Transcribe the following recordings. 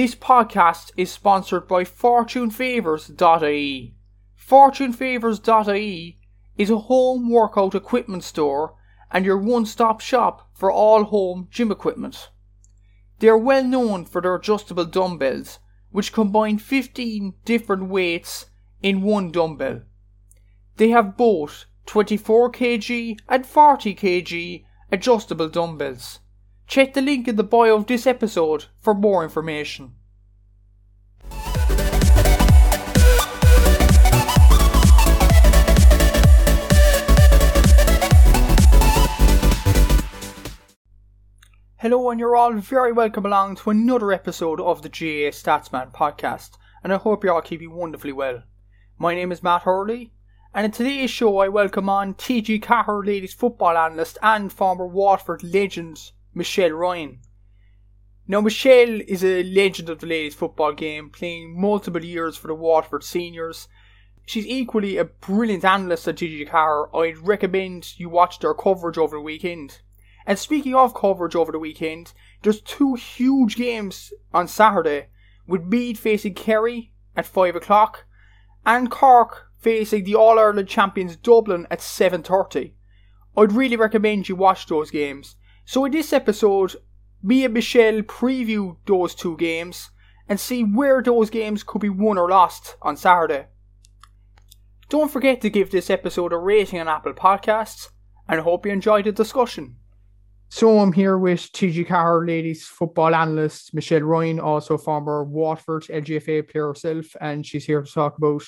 This podcast is sponsored by FortuneFavors.ie. FortuneFavors.ie is a home workout equipment store and your one stop shop for all home gym equipment. They are well known for their adjustable dumbbells, which combine 15 different weights in one dumbbell. They have both 24 kg and 40 kg adjustable dumbbells. Check the link in the bio of this episode for more information. Hello, and you're all very welcome along to another episode of the GAA Statsman podcast, and I hope you're all keeping wonderfully well. My name is Matt Hurley, and in today's show I welcome on TG Ceathair ladies football analyst and former Waterford legend Michelle Ryan. Now, Michelle is a legend of the ladies' football game, playing multiple years for the Waterford seniors. She's equally a brilliant analyst at TG Ceathair. I'd recommend you watch their coverage over the weekend. And speaking of coverage over the weekend, there's two huge games on Saturday, with Meath facing Kerry at 5 o'clock, and Cork facing the All Ireland champions Dublin at 7.30. I'd really recommend you watch those games. So in this episode, me and Michelle preview those two games and see where those games could be won or lost on Saturday. Don't forget to give this episode a rating on Apple Podcasts and hope you enjoyed the discussion. So I'm here with TG Ceathair ladies football analyst Michelle Ryan, also former Waterford LGFA player herself, and she's here to talk about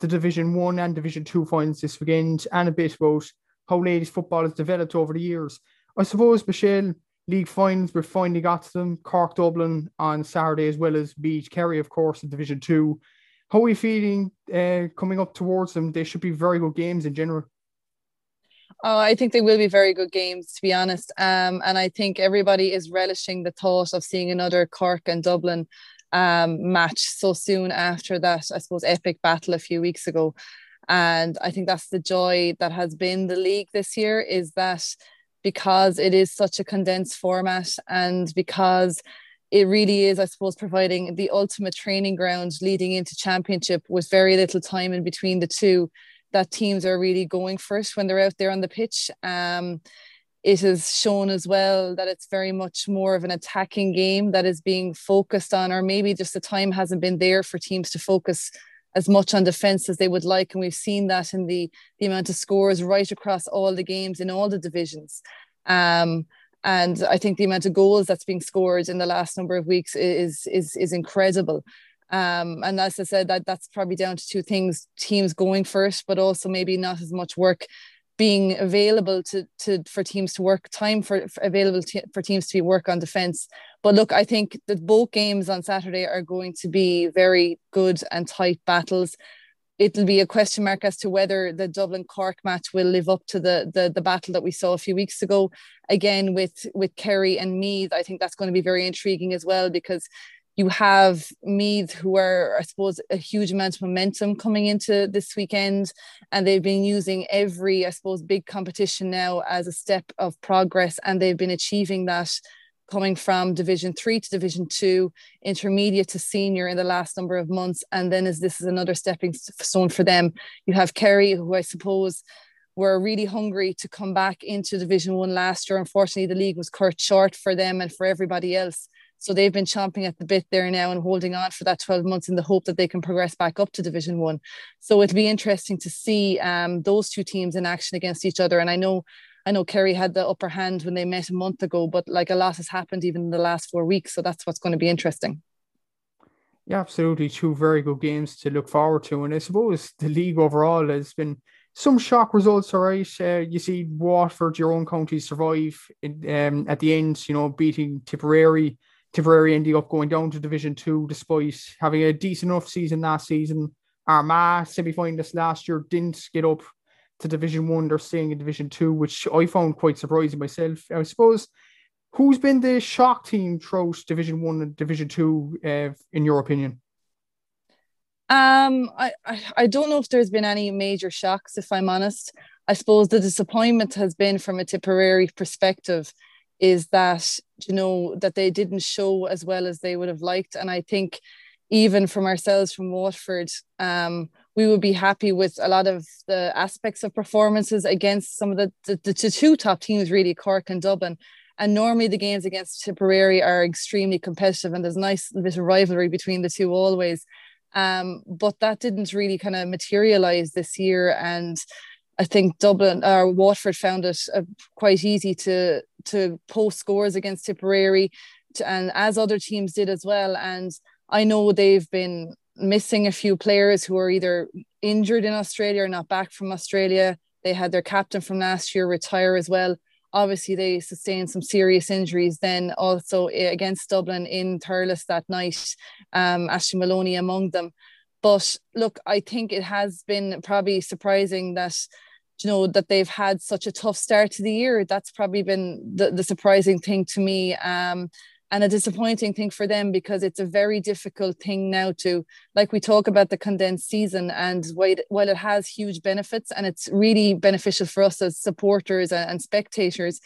the Division One and Division Two finals this weekend and a bit about how ladies football has developed over the years. I suppose, Michelle, league finals, we finally got to them. Cork Dublin on Saturday, as well as Meath Kerry, of course, in Division 2. How are you feeling uh, coming up towards them? They should be very good games in general. Oh, I think they will be very good games, to be honest. Um, and I think everybody is relishing the thought of seeing another Cork and Dublin um, match so soon after that, I suppose, epic battle a few weeks ago. And I think that's the joy that has been the league this year is that because it is such a condensed format and because it really is, I suppose, providing the ultimate training ground leading into championship with very little time in between the two, that teams are really going first when they're out there on the pitch. Um, it is shown as well that it's very much more of an attacking game that is being focused on, or maybe just the time hasn't been there for teams to focus as much on defense as they would like. And we've seen that in the, the amount of scores right across all the games in all the divisions. Um, and I think the amount of goals that's being scored in the last number of weeks is is is incredible. Um, and as I said, that that's probably down to two things: teams going first, but also maybe not as much work being available to to for teams to work time for, for available to, for teams to work on defense. But look i think that both games on saturday are going to be very good and tight battles. It'll be a question mark as to whether the dublin cork match will live up to the, the the battle that we saw a few weeks ago. Again with with kerry and meath i think that's going to be very intriguing as well because you have Meath, who are, I suppose, a huge amount of momentum coming into this weekend. And they've been using every, I suppose, big competition now as a step of progress. And they've been achieving that coming from Division Three to Division Two, intermediate to senior in the last number of months. And then as this is another stepping stone for them, you have Kerry, who I suppose were really hungry to come back into Division One last year. Unfortunately, the league was cut short for them and for everybody else. So they've been chomping at the bit there now and holding on for that 12 months in the hope that they can progress back up to Division One. So it'll be interesting to see um, those two teams in action against each other. And I know I know Kerry had the upper hand when they met a month ago, but like a lot has happened even in the last four weeks. So that's what's going to be interesting. Yeah, absolutely. Two very good games to look forward to. And I suppose the league overall has been some shock results, all right. Uh, you see Waterford, your own county, survive in, um, at the end, you know, beating Tipperary Tipperary ending up going down to Division Two despite having a decent enough season last season. Armagh semi-finalists last year didn't get up to Division One; they're staying in Division Two, which I found quite surprising myself. I suppose who's been the shock team throughout Division One and Division Two, uh, in your opinion? Um, I, I I don't know if there's been any major shocks. If I'm honest, I suppose the disappointment has been from a Tipperary perspective is that you know that they didn't show as well as they would have liked. And i think even from ourselves from waterford um, we would be happy with a lot of the aspects of performances against some of the, the, the two top teams really cork and dublin. And normally the games against tipperary are extremely competitive and there's a nice bit of rivalry between the two always. Um, but that didn't really kind of materialize this year. And I think Dublin or uh, Waterford found it uh, quite easy to to post scores against Tipperary, to, and as other teams did as well. And I know they've been missing a few players who are either injured in Australia or not back from Australia. They had their captain from last year retire as well. Obviously, they sustained some serious injuries. Then also eh, against Dublin in Thurles that night, um, Aishling Moloney among them. But look, I think it has been probably surprising that you know that they've had such a tough start to the year. That's probably been the, the surprising thing to me um, and a disappointing thing for them because it's a very difficult thing now to like we talk about the condensed season and while, it has huge benefits and it's really beneficial for us as supporters and, and spectators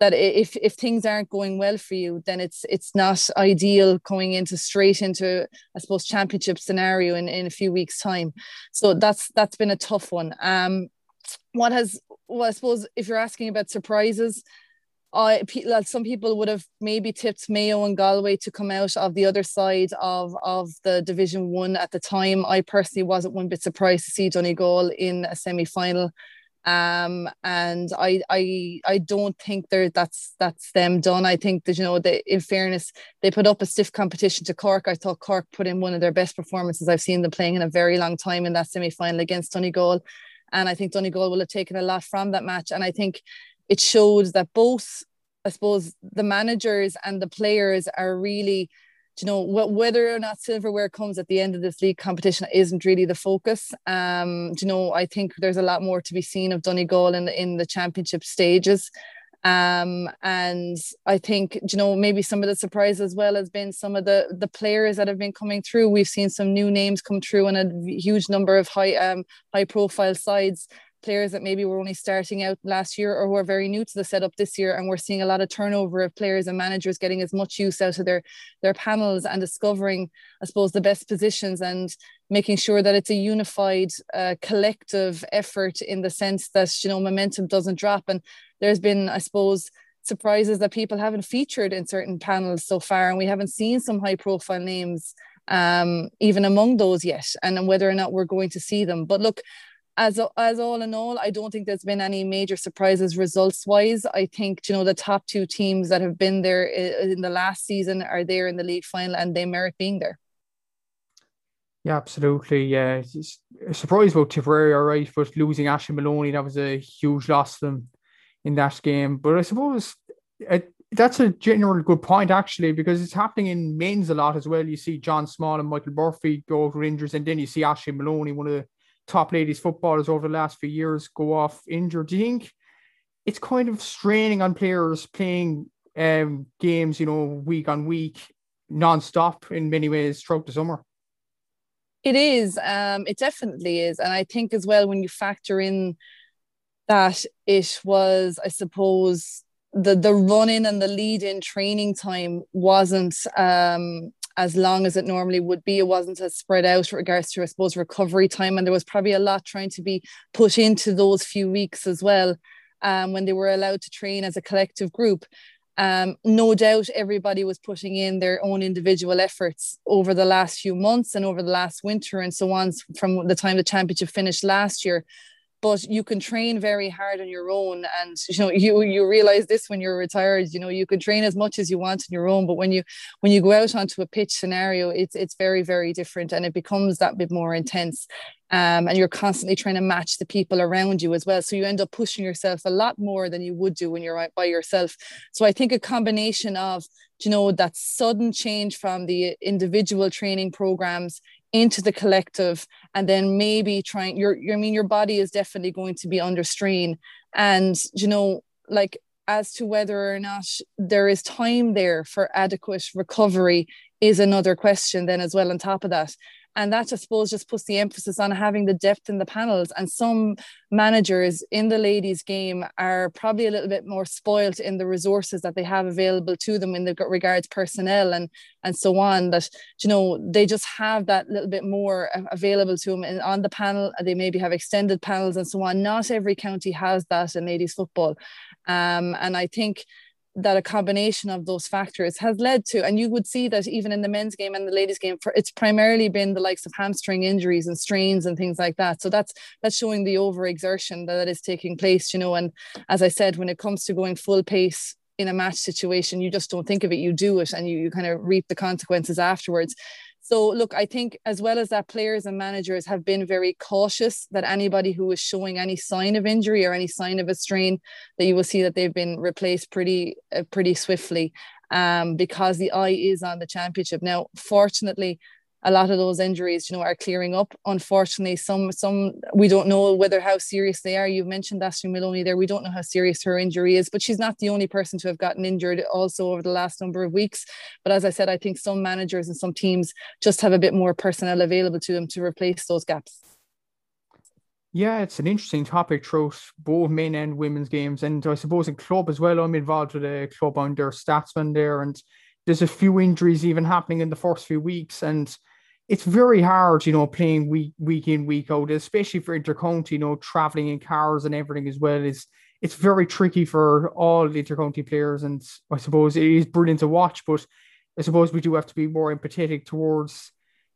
that if if things aren't going well for you then it's it's not ideal going into straight into i suppose championship scenario in, in a few weeks time. So that's that's been a tough one. Um what has well, I suppose if you're asking about surprises, I some people would have maybe tipped Mayo and Galway to come out of the other side of of the Division One at the time. I personally wasn't one bit surprised to see Donegal in a semi final, um, and I I I don't think there that's that's them done. I think that you know they, in fairness they put up a stiff competition to Cork. I thought Cork put in one of their best performances I've seen them playing in a very long time in that semi final against Donegal and I think Donegal will have taken a lot from that match. And I think it showed that both, I suppose, the managers and the players are really, you know, whether or not silverware comes at the end of this league competition isn't really the focus. Um, you know, I think there's a lot more to be seen of Donegal in the, in the championship stages. Um, and I think you know maybe some of the surprise as well has been some of the the players that have been coming through. We've seen some new names come through and a huge number of high um, high profile sides players that maybe were only starting out last year or who are very new to the setup this year and we're seeing a lot of turnover of players and managers getting as much use out of their their panels and discovering i suppose the best positions and making sure that it's a unified uh, collective effort in the sense that you know momentum doesn't drop. And there's been i suppose surprises that people haven't featured in certain panels so far and we haven't seen some high profile names um, even among those yet and whether or not we're going to see them. But look as as all in all, I don't think there's been any major surprises results wise. I think you know the top two teams that have been there in the last season are there in the league final, and they merit being there. Yeah, absolutely. Yeah, uh, surprised about Tipperary, all right, but losing Aishling Moloney that was a huge loss to them in that game. But I suppose it, that's a general good point actually because it's happening in men's a lot as well. You see John Small and Michael Murphy go over injuries, and then you see Aishling Moloney, one of the top ladies footballers over the last few years go off injured. Do you think it's kind of straining on players playing um, games, you know, week on week, non-stop in many ways throughout the summer? It is. Um, it definitely is. And I think as well when you factor in that it was, I suppose, the the run in and the lead in training time wasn't um as long as it normally would be. It wasn't as spread out with regards to, I suppose, recovery time. And there was probably a lot trying to be put into those few weeks as well um, when they were allowed to train as a collective group. Um, no doubt everybody was putting in their own individual efforts over the last few months and over the last winter and so on from the time the championship finished last year but you can train very hard on your own and you know you you realize this when you're retired you know you can train as much as you want on your own but when you when you go out onto a pitch scenario it's it's very very different and it becomes that bit more intense um, and you're constantly trying to match the people around you as well so you end up pushing yourself a lot more than you would do when you're by yourself. So i think a combination of you know that sudden change from the individual training programs into the collective and then maybe trying your, your I mean your body is definitely going to be under strain. And you know like as to whether or not there is time there for adequate recovery is another question then as well on top of that and that I suppose just puts the emphasis on having the depth in the panels. And some managers in the ladies game are probably a little bit more spoilt in the resources that they have available to them in the regards personnel and and so on. That you know they just have that little bit more available to them and on the panel. They maybe have extended panels and so on. Not every county has that in ladies football. Um, and I think that a combination of those factors has led to, and you would see that even in the men's game and the ladies' game, for it's primarily been the likes of hamstring injuries and strains and things like that. So that's that's showing the overexertion that is taking place, you know. And as I said, when it comes to going full pace in a match situation, you just don't think of it, you do it, and you, you kind of reap the consequences afterwards. So, look, I think as well as that, players and managers have been very cautious that anybody who is showing any sign of injury or any sign of a strain, that you will see that they've been replaced pretty, uh, pretty swiftly, um, because the eye is on the championship. Now, fortunately, a lot of those injuries, you know, are clearing up. Unfortunately, some some we don't know whether how serious they are. You've mentioned Aishling Moloney there. We don't know how serious her injury is, but she's not the only person to have gotten injured also over the last number of weeks. But as I said, I think some managers and some teams just have a bit more personnel available to them to replace those gaps. Yeah, it's an interesting topic throughout both men and women's games. And I suppose in club as well, I'm involved with a club their statsman there. And there's a few injuries even happening in the first few weeks. And it's very hard, you know, playing week week in week out, especially for intercounty. You know, traveling in cars and everything as well is it's very tricky for all intercounty players, and I suppose it is brilliant to watch. But I suppose we do have to be more empathetic towards,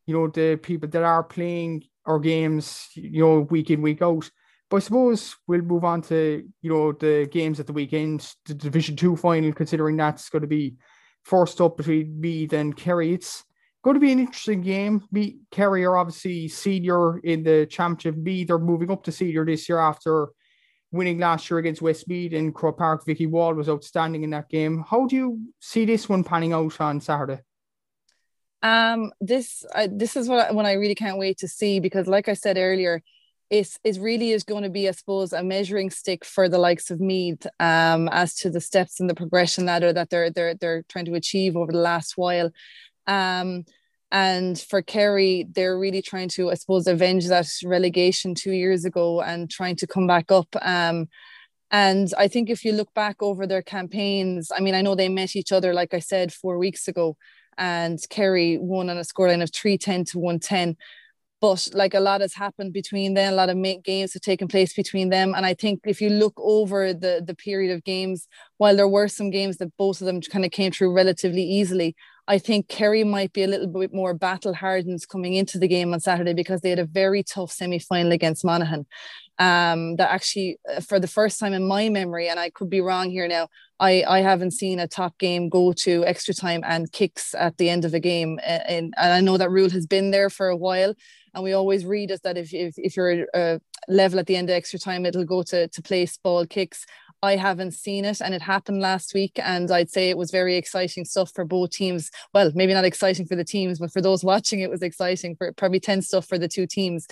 you know, the people that are playing our games, you know, week in week out. But I suppose we'll move on to you know the games at the weekend, the Division Two final, considering that's going to be first up between Meath and Kerry. It's going to be an interesting game. Me, Kerry are obviously senior in the championship. B. They're moving up to senior this year after winning last year against Westmeath in Croke Park. Vicky Wall was outstanding in that game. How do you see this one panning out on Saturday? Um, this uh, this is what I, what I really can't wait to see because, like I said earlier, it's it really is going to be, I suppose, a measuring stick for the likes of Meath um, as to the steps in the progression ladder that they're they're they're trying to achieve over the last while. Um, and for Kerry, they're really trying to, I suppose, avenge that relegation two years ago and trying to come back up. Um, and I think if you look back over their campaigns, I mean, I know they met each other, like I said, four weeks ago, and Kerry won on a scoreline of 310 to 110 but like a lot has happened between them a lot of games have taken place between them and i think if you look over the the period of games while there were some games that both of them kind of came through relatively easily I think Kerry might be a little bit more battle hardened coming into the game on Saturday because they had a very tough semi final against Monaghan. Um, that actually, uh, for the first time in my memory, and I could be wrong here now, I, I haven't seen a top game go to extra time and kicks at the end of a game. And, and I know that rule has been there for a while. And we always read is that if, if, if you're uh, level at the end of extra time, it'll go to, to place ball kicks. I haven't seen it, and it happened last week. And I'd say it was very exciting stuff for both teams. Well, maybe not exciting for the teams, but for those watching, it was exciting for probably 10 stuff for the two teams.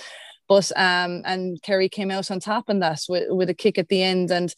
But um, and Kerry came out on top in that with, with a kick at the end. And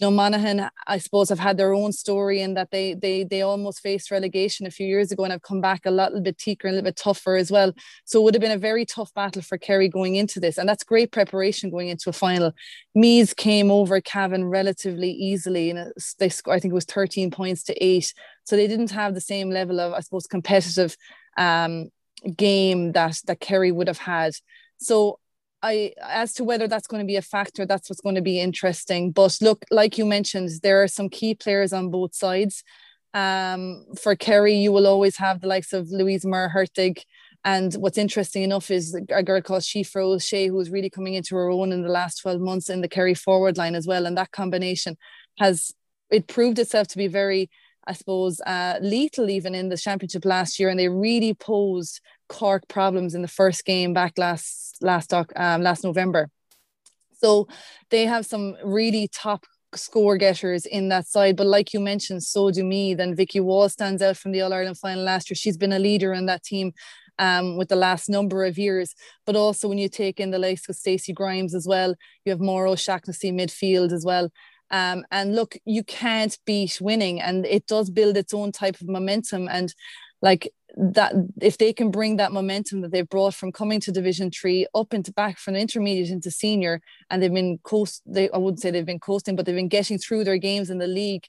you know, Monaghan, I suppose, have had their own story in that they they they almost faced relegation a few years ago and have come back a little bit thicker, a little bit tougher as well. So it would have been a very tough battle for Kerry going into this, and that's great preparation going into a final. Meath came over Cavan relatively easily, and they I think it was 13 points to eight. So they didn't have the same level of, I suppose, competitive um, game that that Kerry would have had. So I as to whether that's going to be a factor, that's what's going to be interesting. But look, like you mentioned, there are some key players on both sides. Um, for Kerry, you will always have the likes of Louise Mer Hertig. And what's interesting enough is a girl called Síofra O'Shea, who is really coming into her own in the last 12 months in the Kerry forward line as well. And that combination has it proved itself to be very I suppose, uh, lethal even in the championship last year, and they really posed Cork problems in the first game back last last um, last November. So they have some really top score getters in that side. But like you mentioned, so do Meath. Then Vicky Wall stands out from the All Ireland final last year. She's been a leader in that team um, with the last number of years. But also when you take in the likes of Stacey Grimes as well, you have Máire O'Shaughnessy midfield as well. Um, and look, you can't beat winning, and it does build its own type of momentum. And like that if they can bring that momentum that they've brought from coming to division three up into back from intermediate into senior and they've been coast they I wouldn't say they've been coasting but they've been getting through their games in the league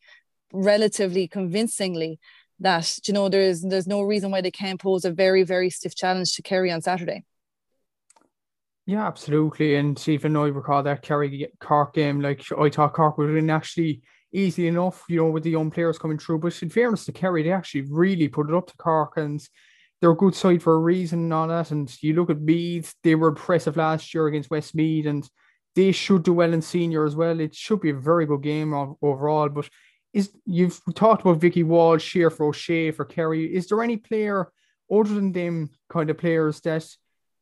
relatively convincingly that you know there's there's no reason why they can't pose a very very stiff challenge to Kerry on Saturday. Yeah absolutely. And though I recall that Kerry Cork game like I thought Cork would have actually easy enough, you know, with the young players coming through. But in fairness to Kerry, they actually really put it up to Cork and they're a good side for a reason and all that. And you look at Meath, they were impressive last year against Westmeath and they should do well in senior as well. It should be a very good game overall. But is you've talked about Vicky Walsh, Síofra O'Shea, for Kerry. Is there any player other than them kind of players that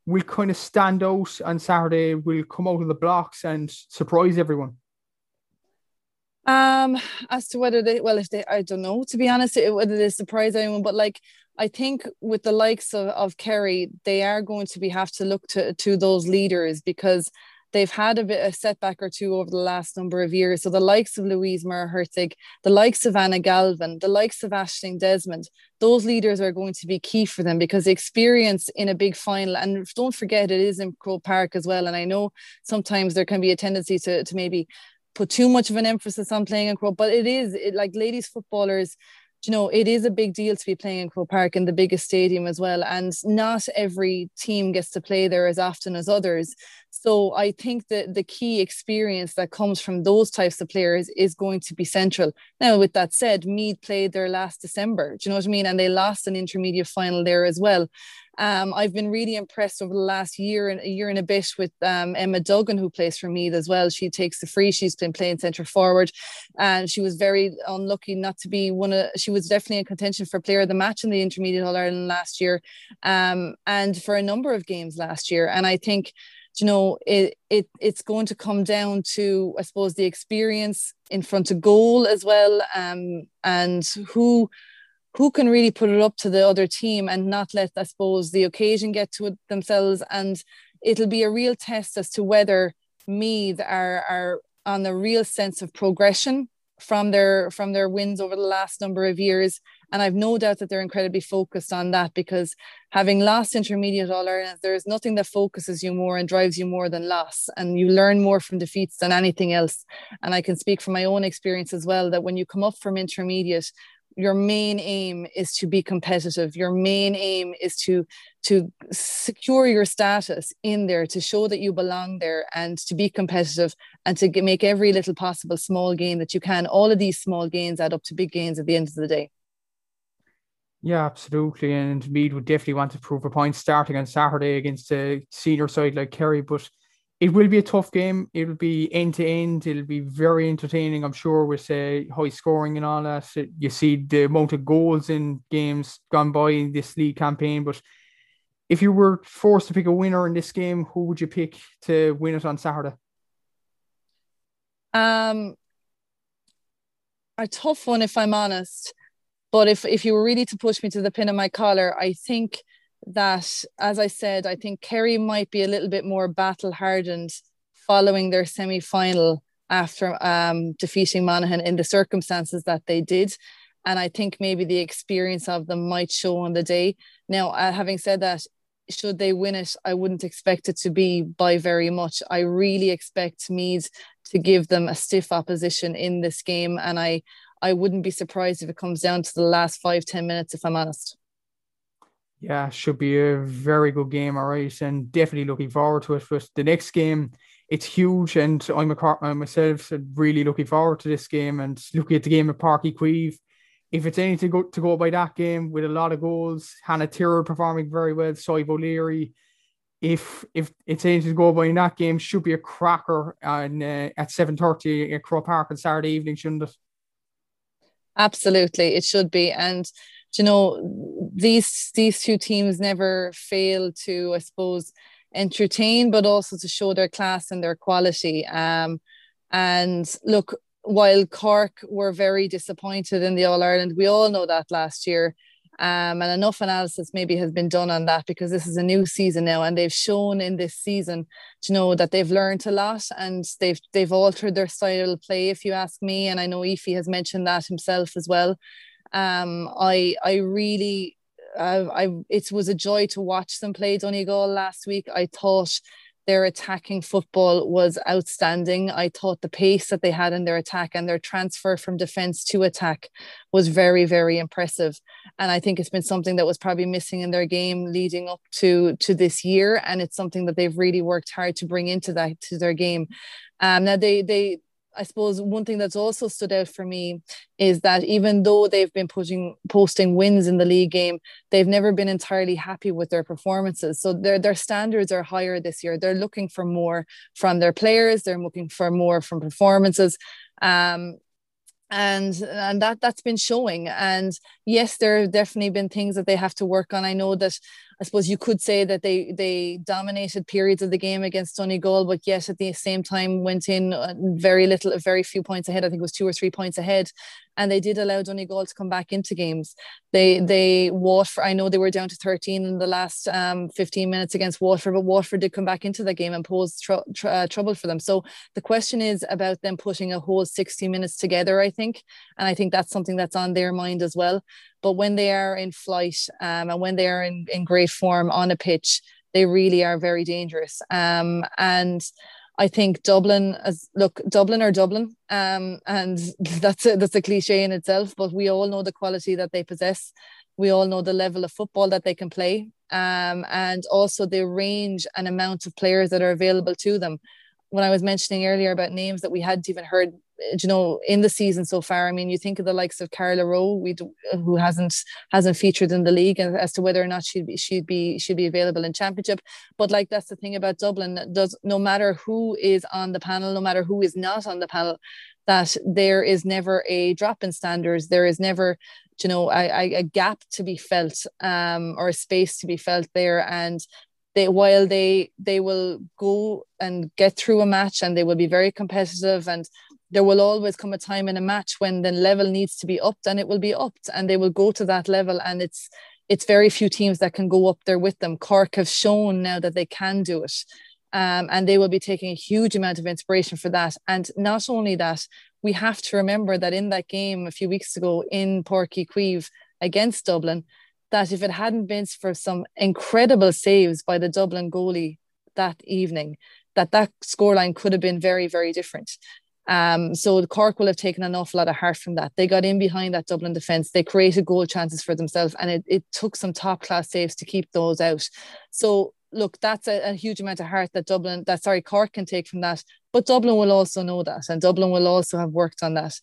will kind of stand out on Saturday, will come out of the blocks and surprise everyone? Um, as to whether they, well, if they, I don't know, to be honest, whether they surprise anyone, but like, I think with the likes of, of Kerry, they are going to be have to look to, to those leaders because they've had a bit of setback or two over the last number of years. So the likes of Louise Maher-Hertig, the likes of Anna Galvin, the likes of Ashling Desmond, those leaders are going to be key for them because the experience in a big final, and don't forget it is in Croke Park as well. And I know sometimes there can be a tendency to, to maybe put too much of an emphasis on playing in Croke, but it is it, like ladies footballers you know, it is a big deal to be playing in Croke Park in the biggest stadium as well. And not every team gets to play there as often as others. So I think that the key experience that comes from those types of players is going to be central. Now, with that said, Meath played there last December. Do you know what I mean? And they lost an intermediate final there as well. Um, I've been really impressed over the last year and a year and a bit with um, Emma Duggan, who plays for Meath as well. She takes the free. She's been playing centre forward, and she was very unlucky not to be one of. She was definitely in contention for player of the match in the Intermediate All Ireland last year, um, and for a number of games last year. And I think you know it, it it's going to come down to i suppose the experience in front of goal as well um, and who who can really put it up to the other team and not let, I suppose, the occasion get to themselves. And it'll be a real test as to whether Meath are, are on a real sense of progression from their from their wins over the last number of years. And I've no doubt that they're incredibly focused on that because having lost intermediate all Ireland, there is nothing that focuses you more and drives you more than loss. And you learn more from defeats than anything else. And I can speak from my own experience as well that when you come up from intermediate your main aim is to be competitive your main aim is to to secure your status in there to show that you belong there and to be competitive and to make every little possible small gain that you can all of these small gains add up to big gains at the end of the day yeah, absolutely. And Meath would definitely want to prove a point starting on Saturday against a senior side like Kerry. But it will be a tough game. It'll be end to end. It'll be very entertaining, I'm sure, with uh, high scoring and all that. You see the amount of goals in games gone by in this league campaign. But if you were forced to pick a winner in this game, who would you pick to win it on Saturday? Um, a tough one, if I'm honest. But if if you were really to push me to the pin of my collar, I think that, as I said, I think Kerry might be a little bit more battle hardened following their semi final after um, defeating Monaghan in the circumstances that they did. And I think maybe the experience of them might show on the day. Now, uh, having said that, should they win it, I wouldn't expect it to be by very much. I really expect Meath to give them a stiff opposition in this game. And I, I wouldn't be surprised if it comes down to the last five ten minutes, if I'm honest. Yeah, should be a very good game, all right, and definitely looking forward to it. But the next game, it's huge, and I'm a myself really looking forward to this game and looking at the game at Páirc Uí Chaoimh. If it's anything to go to go by that game with a lot of goals, Hannah Tyrrell performing very well, Sadhbh O'Leary. If if it's anything to go by in that game, should be a cracker on uh, at seven thirty at Croke Park on Saturday evening, shouldn't it? Absolutely, it should be, and you know these these two teams never fail to i suppose entertain but also to show their class and their quality. Um and look while cork were very disappointed in the all ireland we all know that last year. Um, and enough analysis maybe has been done on that because this is a new season now and they've shown in this season to know that they've learned a lot and they've they've altered their style of play if you ask me. And I know Ephie has mentioned that himself as well. Um, I I really I it was a joy to watch them play Donegal last week. I thought their attacking football was outstanding. I thought the pace that they had in their attack and their transfer from defense to attack was very, very impressive. And I think it's been something that was probably missing in their game leading up to to this year. And it's something that they've really worked hard to bring into that to their game. Um, now they they I suppose one thing that's also stood out for me is that even though they've been putting posting wins in the league game, they've never been entirely happy with their performances. So their their standards are higher this year. They're looking for more from their players. They're looking for more from performances. Um, and and that that's been showing and yes there have definitely been things that they have to work on i know that I suppose you could say that they they dominated periods of the game against Donegal, but yet at the same time went in uh, very little, very few points ahead. I think it was two or three points ahead, and they did allow Donegal to come back into games. They they Waterford. I know they were down to thirteen in the last um, fifteen minutes against Waterford, but Waterford did come back into the game and pose tr- tr- uh, trouble for them. So the question is about them putting a whole sixty minutes together. I think, and I think that's something that's on their mind as well. But when they are in flight um, and when they are in, in great form on a pitch, they really are very dangerous. Um, and I think Dublin, as look, Dublin or Dublin, um, and that's a, that's a cliche in itself. But we all know the quality that they possess. We all know the level of football that they can play, um, and also the range and amount of players that are available to them. When I was mentioning earlier about names that we hadn't even heard you know in the season so far i mean you think of the likes of carla rowe we do, who hasn't hasn't featured in the league as to whether or not she'd be she'd be she'd be available in championship. But like that's the thing about dublin does no matter who is on the panel no matter who is not on the panel that there is never a drop in standards. There is never you know a, a gap to be felt um, or a space to be felt there. And they while they they will go and get through a match and they will be very competitive and there will always come a time in a match when the level needs to be upped and it will be upped and they will go to that level. And it's it's very few teams that can go up there with them. Cork have shown now that they can do it. Um, and they will be taking a huge amount of inspiration for that. And not only that we have to remember that in that game a few weeks ago in Uí Chaoimh against Dublin that if it hadn't been for some incredible saves by the Dublin goalie that evening that that scoreline could have been very very different um, so Cork will have taken an awful lot of heart from that. They got in behind that Dublin defence. They created goal chances for themselves, and it, it took some top class saves to keep those out. So look, that's a, a, huge amount of heart that Dublin, that sorry, Cork can take from that. But Dublin will also know that, and Dublin will also have worked on that.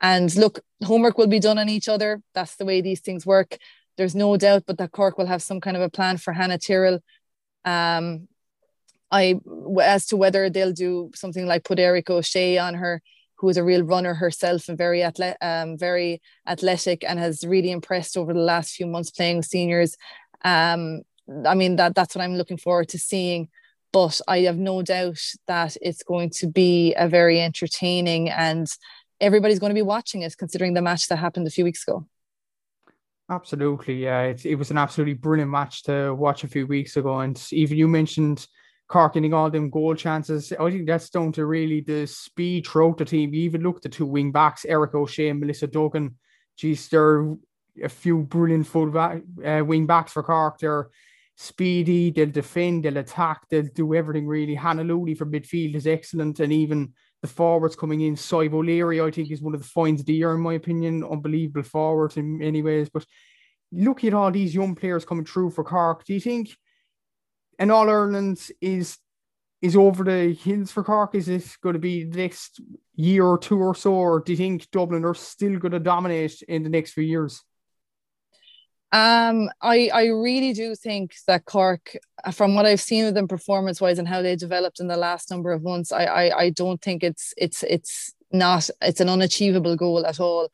And look, homework will be done on each other. That's the way these things work. There's no doubt, but that Cork will have some kind of a plan for Hannah Tyrrell. Um, I as to whether they'll do something like put Erika O'Shea on her, who is a real runner herself and very um, very athletic, and has really impressed over the last few months playing with seniors. Um, I mean that that's what I'm looking forward to seeing. But I have no doubt that it's going to be a very entertaining and everybody's going to be watching it, considering the match that happened a few weeks ago. Absolutely, yeah, it, it was an absolutely brilliant match to watch a few weeks ago, and even you mentioned Cork getting all them goal chances. I think that's down to really the speed throughout the team. You even look at the two wing backs, Erika O'Shea and Melissa Duggan. Geez, they're a few brilliant full back, uh, wing backs for Cork. They're speedy, they'll defend, they'll attack, they'll do everything really. Hannah Looney from midfield is excellent, and even the forwards coming in. Sadhbh O'Leary, I think, is one of the finds of the year, in my opinion. Unbelievable forwards in many ways. But look at all these young players coming through for Cork. Do you think and All Ireland is is over the hills for Cork? Is it going to be the next year or two or so, or do you think Dublin are still going to dominate in the next few years? Um, I I really do think that Cork, from what I've seen of them performance wise and how they developed in the last number of months, I I, I don't think it's it's it's not it's an unachievable goal at all.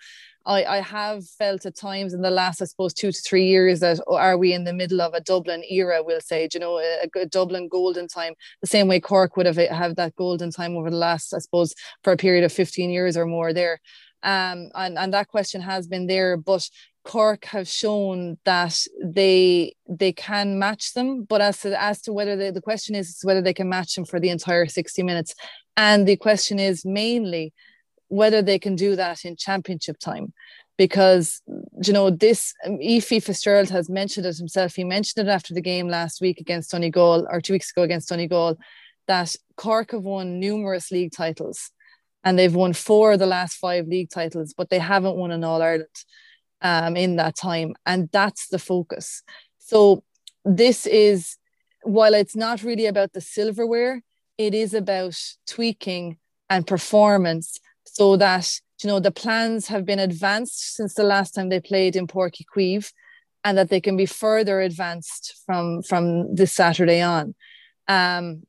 I, I have felt at times in the last, I suppose, two to three years that oh, are we in the middle of a Dublin era? We'll say, you know, a, a Dublin golden time, the same way Cork would have have that golden time over the last, I suppose, for a period of 15 years or more there. Um, and, and that question has been there, but Cork have shown that they they can match them, but as to as to whether they, the question is whether they can match them for the entire 60 minutes. And the question is mainly whether they can do that in championship time because you know this Ephie Fitzgerald has mentioned it himself. He mentioned it after the game last week against Donegal or two weeks ago against Donegal that Cork have won numerous league titles and they've won four of the last five league titles, but they haven't won an All Ireland um, in that time. And that's the focus. So this is, while it's not really about the silverware, it is about tweaking and performance so that you know the plans have been advanced since the last time they played in Uí Chaoimh and that they can be further advanced from from this Saturday on. Um,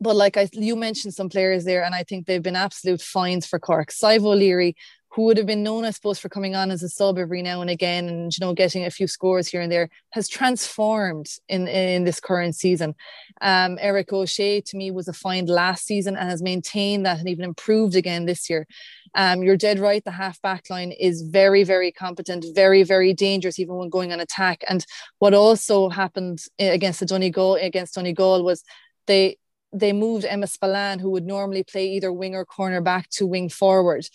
but like I, you mentioned some players there, and I think they've been absolute finds for Cork. Sadhbh O'Leary, who would have been known, I suppose, for coming on as a sub every now and again, and you know, getting a few scores here and there, has transformed in in this current season. Um, Erika O'Shea to me was a find last season and has maintained that and even improved again this year. Um, you're dead right. The half back line is very, very competent, very, very dangerous, even when going on attack. And what also happened against the Donegal against Donegal was they they moved Emma Spillane, who would normally play either wing or corner back to wing forward.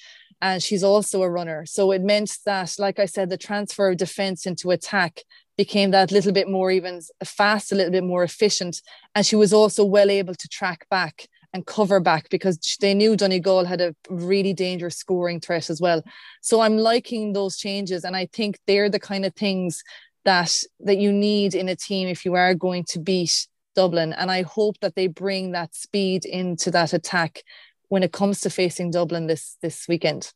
And she's also a runner. So it meant that, like I said, the transfer of defense into attack became that little bit more even fast, a little bit more efficient. And she was also well able to track back and cover back because they knew Donegal had a really dangerous scoring threat as well. So I'm liking those changes. And I think they're the kind of things that that you need in a team if you are going to beat Dublin. And I hope that they bring that speed into that attack when it comes to facing Dublin this this weekend.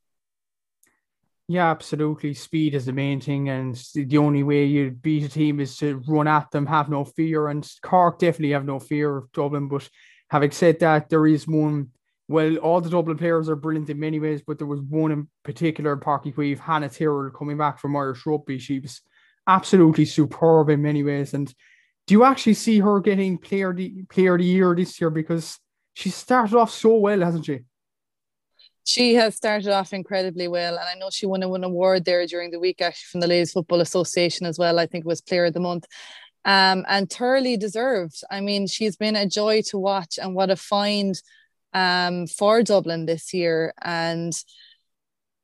Yeah, absolutely. Speed is the main thing, and the only way you beat a team is to run at them, have no fear. And Cork definitely have no fear of Dublin. But having said that, there is one. Well, all the Dublin players are brilliant in many ways, but there was one in particular, Páirc Uí Chaoimh, Hannah Tyrrell, coming back from Irish rugby. She was absolutely superb in many ways, and do you actually see her getting player the player of the year this year because she started off so well, hasn't she? She has started off incredibly well, and I know she won an award there during the week actually from the Ladies Football Association as well. I think it was Player of the Month, um, and thoroughly deserved. I mean, she's been a joy to watch, and what a find um, for Dublin this year, and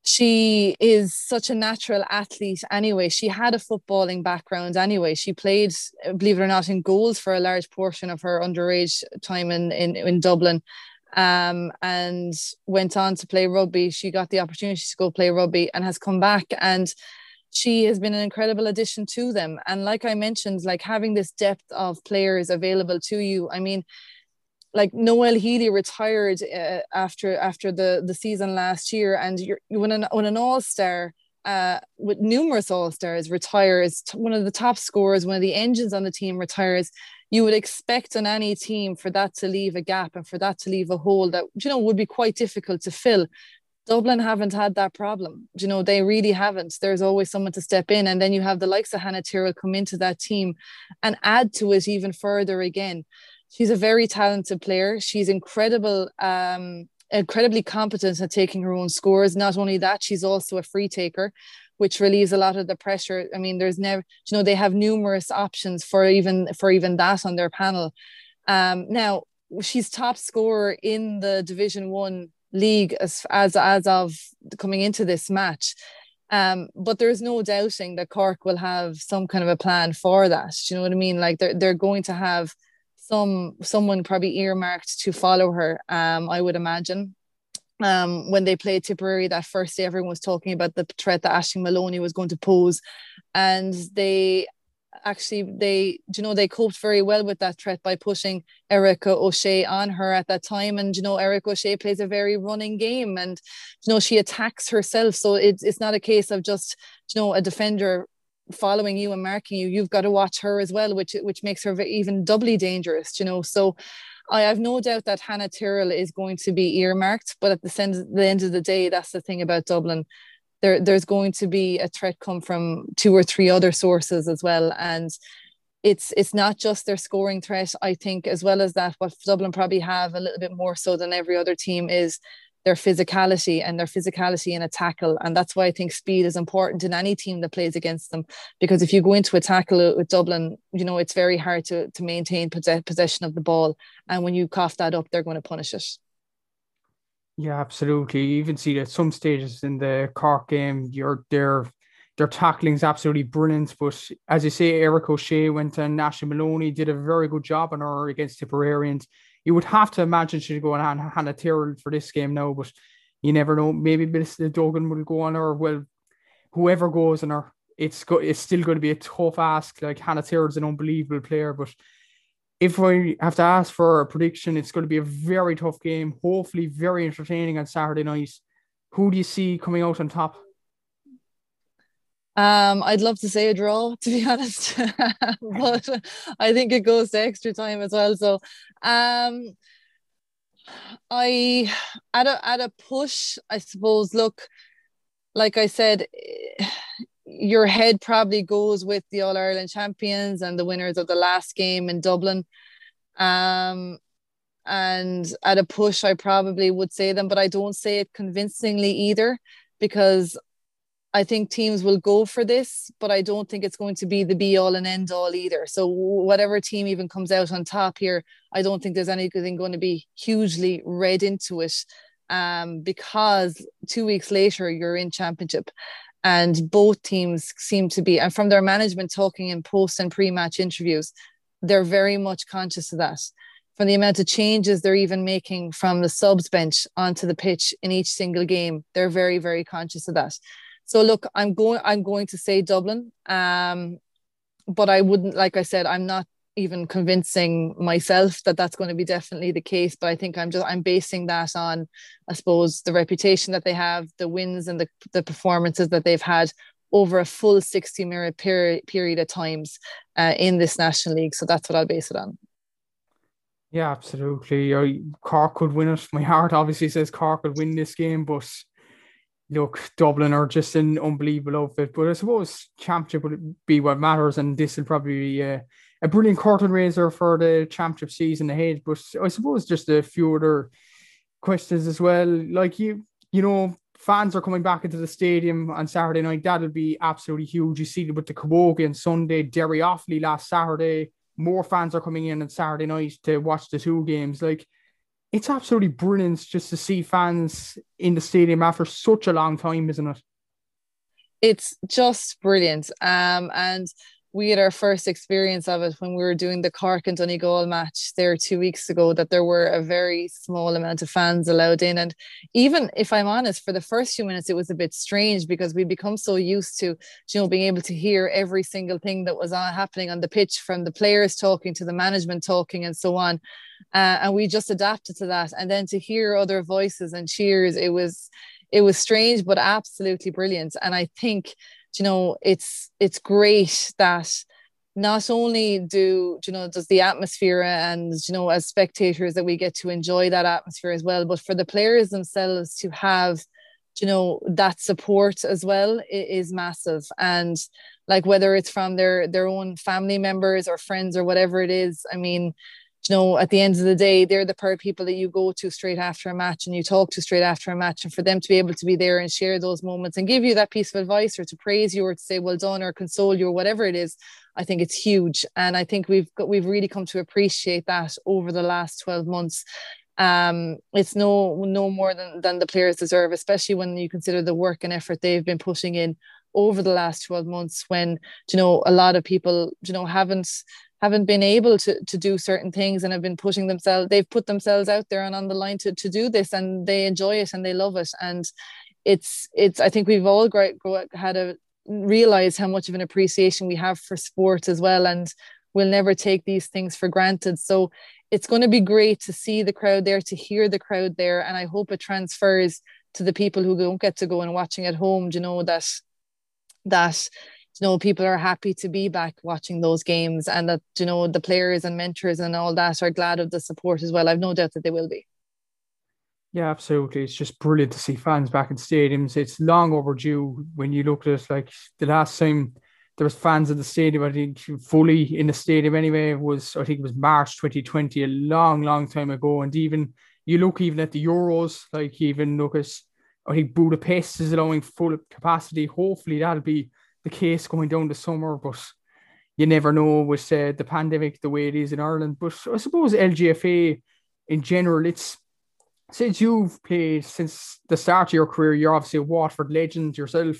she is such a natural athlete anyway. She had a footballing background anyway. She played, believe it or not, in goals for a large portion of her underage time in, in, in Dublin um, and went on to play rugby. She got the opportunity to go play rugby and has come back and she has been an incredible addition to them. And like I mentioned, like having this depth of players available to you, I mean, like Noëlle Healy retired uh, after after the the season last year, and you're when an when an all star uh, with numerous all stars retires, one of the top scorers, one of the engines on the team retires. You would expect on any team for that to leave a gap and for that to leave a hole that you know would be quite difficult to fill. Dublin haven't had that problem. You know, they really haven't. There's always someone to step in. And then you have the likes of Hannah Tyrrell come into that team and add to it even further again she's a very talented player. She's incredible, um, incredibly competent at taking her own scores. Not only that, she's also a free taker, which relieves a lot of the pressure. I mean, there's never, you know, they have numerous options for even for even that on their panel. Um, now she's top scorer in the Division One league as as as of coming into this match. Um, but there's no doubting that Cork will have some kind of a plan for that. Do you know what I mean? Like they're they're going to have some someone probably earmarked to follow her. Um, I would imagine. Um, when they played Tipperary that first day, everyone was talking about the threat that Aishling Moloney was going to pose, and they actually they you know they coped very well with that threat by pushing Erika O'Shea on her at that time and you know Erika O'Shea plays a very running game and you know she attacks herself so it's it's not a case of just you know a defender following you and marking you, you've got to watch her as well, which which makes her even doubly dangerous, you know. So I have no doubt that Hannah Tyrrell is going to be earmarked, but at the end, the end of the day, that's the thing about Dublin. There, there's going to be a threat come from two or three other sources as well. And it's it's not just their scoring threat. I think as well as that, what Dublin probably have a little bit more so than every other team is their physicality and their physicality in a tackle. And that's why I think speed is important in any team that plays against them. Because if you go into a tackle with Dublin, you know, it's very hard to, to maintain possession of the ball. And when you cough that up, they're going to punish it. Yeah, absolutely. You even see that some stages in the Cork game, you're there their tackling's absolutely brilliant. But as you say, Erika O'Shea went and Aishling Moloney did a very good job on her against Tipperary. You would have to imagine she'd go on Hannah Tyrrell for this game now, but you never know. Maybe Melissa Duggan will go on her. Well, whoever goes on her, it's go, it's still going to be a tough ask. Like Hannah Tyrrell's an unbelievable player, but if we have to ask for a prediction, it's going to be a very tough game. Hopefully, very entertaining on Saturday night. Who do you see coming out on top? Um, I'd love to say a draw, to be honest, but I think it goes to extra time as well. So, um, I at a at a push, I suppose. Look, like I said, your head probably goes with the All Ireland champions and the winners of the last game in Dublin. Um, and at a push, I probably would say them, but I don't say it convincingly either because I think teams will go for this, but I don't think it's going to be the be all and end all either. So whatever team even comes out on top here, I don't think there's anything going to be hugely read into it. Um, because two weeks later you're in championship and both teams seem to be and from their management talking in post and pre-match interviews they're very much conscious of that from the amount of changes they're even making from the subs bench onto the pitch in each single game they're very very conscious of that so look, I'm going I'm going to say Dublin. Um, but I wouldn't like I said, I'm not even convincing myself that that's going to be definitely the case but i think i'm just i'm basing that on i suppose the reputation that they have the wins and the, the performances that they've had over a full 60 minute period period of times uh, in this national league. So that's what i'll base it on. Yeah absolutely. Cork could win it. My heart obviously says cork could win this game but look, Dublin are just an unbelievable outfit. But I suppose championship would be what matters, and this will probably be a, a brilliant curtain raiser for the championship season ahead. But I suppose just a few other questions as well. Like you, you know, fans are coming back into the stadium on Saturday night. That'll be absolutely huge. You see it with the Camogie on Sunday, Derry Offaly last Saturday. More fans are coming in on Saturday night to watch the two games. Like it's absolutely brilliant just to see fans in the stadium after such a long time, isn't it? It's just brilliant. Um, and we had our first experience of it when we were doing the Cork and Donegal match there two weeks ago. That there were a very small amount of fans allowed in, and even if I'm honest, for the first few minutes it was a bit strange because we become so used to you know being able to hear every single thing that was happening on the pitch from the players talking to the management talking and so on, uh, and we just adapted to that. And then to hear other voices and cheers, it was it was strange but absolutely brilliant. And I think you know it's it's great that not only do you know does the atmosphere and you know as spectators that we get to enjoy that atmosphere as well but for the players themselves to have you know that support as well is massive. And like whether it's from their their own family members or friends or whatever it is i mean you know, at the end of the day, they're the pair of people that you go to straight after a match and you talk to straight after a match. And for them to be able to be there and share those moments and give you that piece of advice or to praise you or to say well done or console you or whatever it is, I think it's huge. And I think we've got we've really come to appreciate that over the last 12 months. Um, it's no no more than, than the players deserve, especially when you consider the work and effort they've been pushing in over the last 12 months when you know a lot of people you know haven't haven't been able to to do certain things and have been putting themselves they've put themselves out there and on the line to to do this and they enjoy it and they love it. And it's it's I think we've all great, had a realize how much of an appreciation we have for sport as well and we'll never take these things for granted. So it's going to be great to see the crowd there to hear the crowd there. And I hope it transfers to the people who don't get to go and watching at home you know that that you know people are happy to be back watching those games and that you know the players and mentors and all that are glad of the support as well. I've no doubt that they will be. Yeah absolutely. It's just brilliant to see fans back in stadiums. It's long overdue when you look at it like the last time there was fans in the stadium i think fully in the stadium anyway was i think it was march 2020 a long long time ago. And even you look even at the euros like even look at think budapest is allowing full capacity hopefully that'll be the case going down the summer, but you never know with uh, the pandemic the way it is in Ireland. But I suppose LGFA in general, it's since you've played since the start of your career, you're obviously a Waterford legend yourself.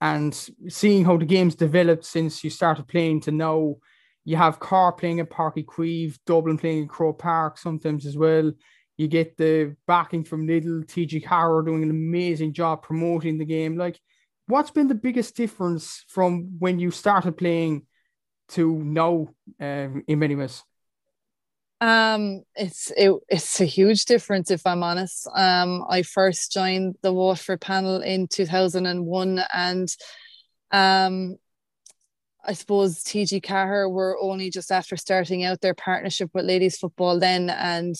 and seeing how the game's developed since you started playing to now you have Cork playing at Páirc Uí Chaoimh, Dublin playing at Croke Park sometimes as well. You get the backing from Lidl, TG Ceathair doing an amazing job promoting the game. Like, what's been the biggest difference from when you started playing to now um, in many ways? Um, it's it, it's a huge difference if I'm honest. Um, I first joined the Waterford panel in 2001 and um I suppose TG Ceathair were only just after starting out their partnership with ladies football then and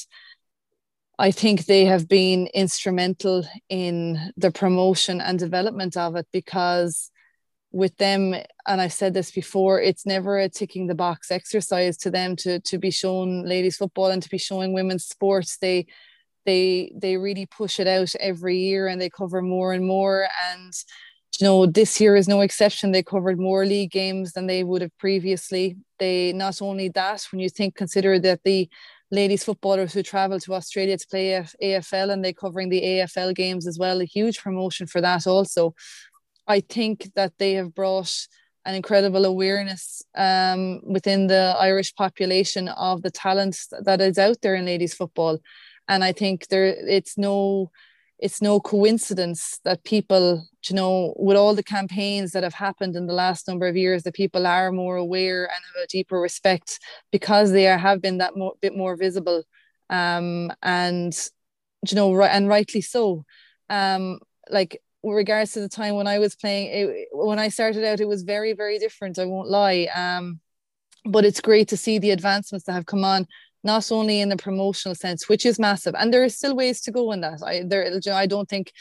I think they have been instrumental in the promotion and development of it because with them and I've said this before it's never a ticking the box exercise to them to to be shown ladies football and to be showing women's sports they they they really push it out every year and they cover more and more and you know, this year is no exception. They covered more league games than they would have previously. They not only that, when you think consider that the ladies footballers who travel to Australia to play AFL and they're covering the AFL games as well, a huge promotion for that also. I think that they have brought an incredible awareness um, within the Irish population of the talent that is out there in ladies football, and I think there it's no it's no coincidence that people, you know, with all the campaigns that have happened in the last number of years, that people are more aware and have a deeper respect because they are, have been that mo- bit more visible, um, and you know, right and rightly so. Um, like with regards to the time when I was playing, it, when I started out, it was very, very different. I won't lie. Um, but it's great to see the advancements that have come on not only in the promotional sense, which is massive, and there are still ways to go in that. I there, I don't think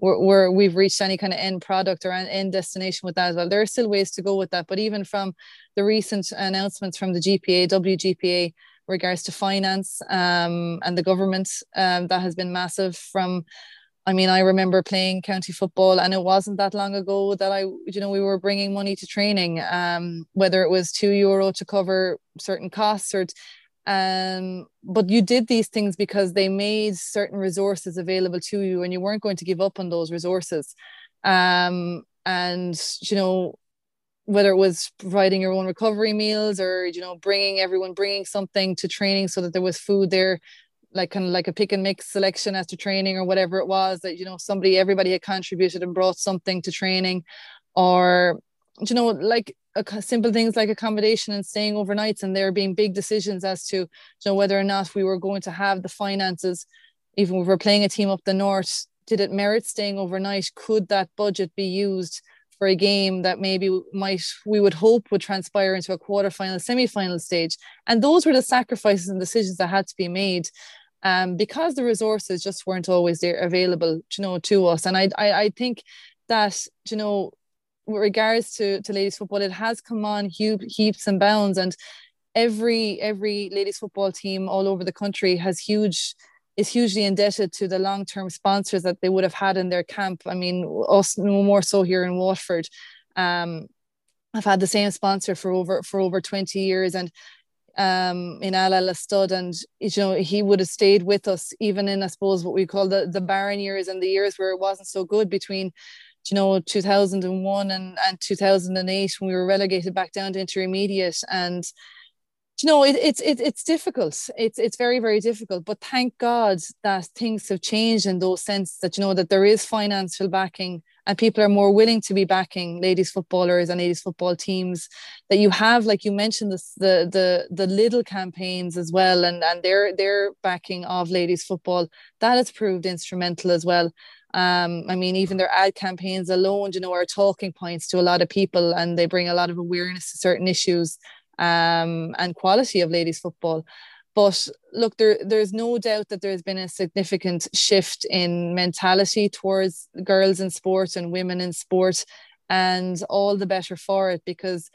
we're, we're we've reached any kind of end product or end destination with that as well. There are still ways to go with that, but even from the recent announcements from the GPA, WGPA, regards to finance um, and the government, um, that has been massive. From, I mean, I remember playing county football, and it wasn't that long ago that I, you know, we were bringing money to training, um, whether it was two euro to cover certain costs or um, but you did these things because they made certain resources available to you and you weren't going to give up on those resources. Um, and you know whether it was providing your own recovery meals or you know bringing everyone bringing something to training so that there was food there like kind of like a pick and mix selection after training or whatever it was that you know somebody everybody had contributed and brought something to training or you know like simple things like accommodation and staying overnights and there being big decisions as to you know whether or not we were going to have the finances even if we were playing a team up the north did it merit staying overnight? Could that budget be used for a game that maybe might we would hope would transpire into a quarterfinal semi-final stage? And those were the sacrifices and decisions that had to be made um, because the resources just weren't always there available you know to us. And I, I i think that you know regards to, to ladies football, it has come on heap, heaps and bounds, and every every ladies football team all over the country has huge is hugely indebted to the long term sponsors that they would have had in their camp. I mean, us more so here in Waterford. Um, I've had the same sponsor for over for over 20 years and um, in Al Stud and you know he would have stayed with us even in I suppose what we call the the barren years and the years where it wasn't so good between you know 2001 and, and 2008 when we were relegated back down to intermediate. And you know it, it's it, it's difficult. It's it's very very difficult. But thank god that things have changed in those sense that you know that there is financial backing and people are more willing to be backing ladies footballers and ladies football teams that you have like you mentioned this the the the Lidl campaigns as well and and their their backing of ladies football. That has proved instrumental as well um, I mean, even their ad campaigns alone, you know, are talking points to a lot of people and they bring a lot of awareness to certain issues um, and quality of ladies football. But look, there, there's no doubt that there's been a significant shift in mentality towards girls in sport and women in sport, and all the better for it because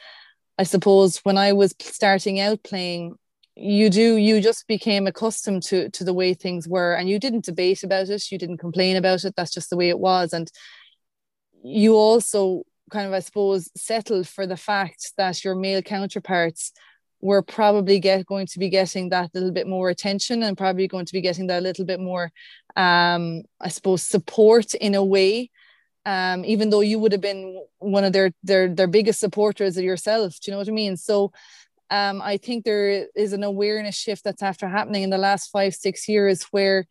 I suppose when I was starting out playing, you do you just became accustomed to to the way things were and you didn't debate about it you didn't complain about it that's just the way it was and you also kind of i suppose settled for the fact that your male counterparts were probably get going to be getting that little bit more attention and probably going to be getting that little bit more um i suppose support in a way um, even though you would have been one of their their their biggest supporters of yourself. Do you know what I mean? So um, I think there is an awareness shift that's after happening in the last five, six years where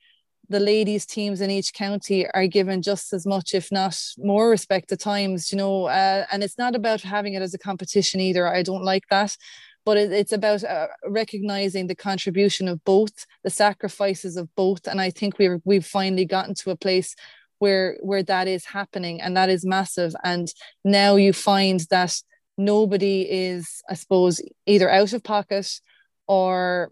the ladies teams in each county are given just as much, if not more respect at times, you know, uh, and it's not about having it as a competition either. I don't like that. But it, it's about uh, recognizing the contribution of both the sacrifices of both. And i think we've we've finally gotten to a place where where that is happening and that is massive. And now you find that nobody is i suppose either out of pocket or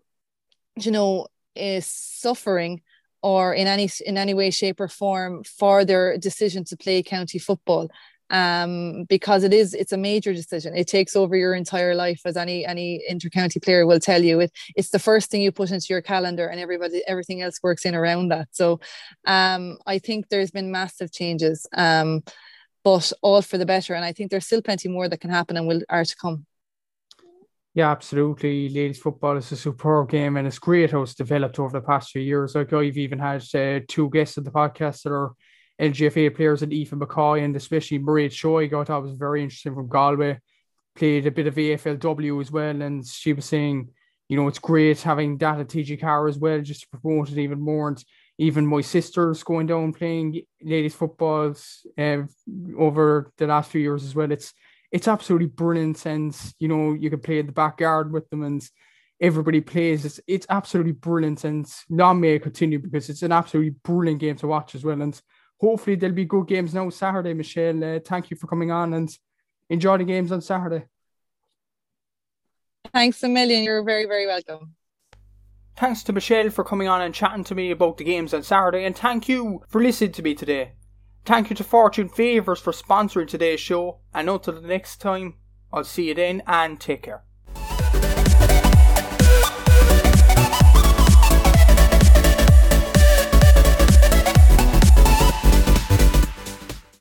you know is suffering or in any in any way shape or form for their decision to play county football um, because it is it's a major decision. It takes over your entire life, as any any intercounty player will tell you. It, it's the first thing you put into your calendar, and everybody everything else works in around that. So, um, I think there's been massive changes, um, but all for the better. And I think there's still plenty more that can happen and will are to come. Yeah, absolutely. Ladies football is a superb game, and it's great how it's developed over the past few years. Like I've even had uh, two guests of the podcast that are LGFA players and Aoife McCoy and especially Marie Choi, I thought was very interesting from Galway. Played a bit of AFLW as well, and she was saying, you know, it's great having that at TG Ceathair as well, just to promote it even more. And even my sister's going down playing ladies footballs uh, over the last few years as well. It's it's absolutely brilliant, and you know, you can play in the backyard with them and everybody plays. It's it's absolutely brilliant, and long may it continue because it's an absolutely brilliant game to watch as well. And hopefully there'll be good games now Saturday, Michelle. Uh, thank you for coming on and enjoy the games on Saturday. Thanks a million. You're very, very welcome. Thanks to Michelle for coming on and chatting to me about the games on Saturday, and thank you for listening to me today. Thank you to Fortune Favours for sponsoring today's show, and until the next time, I'll see you then and take care.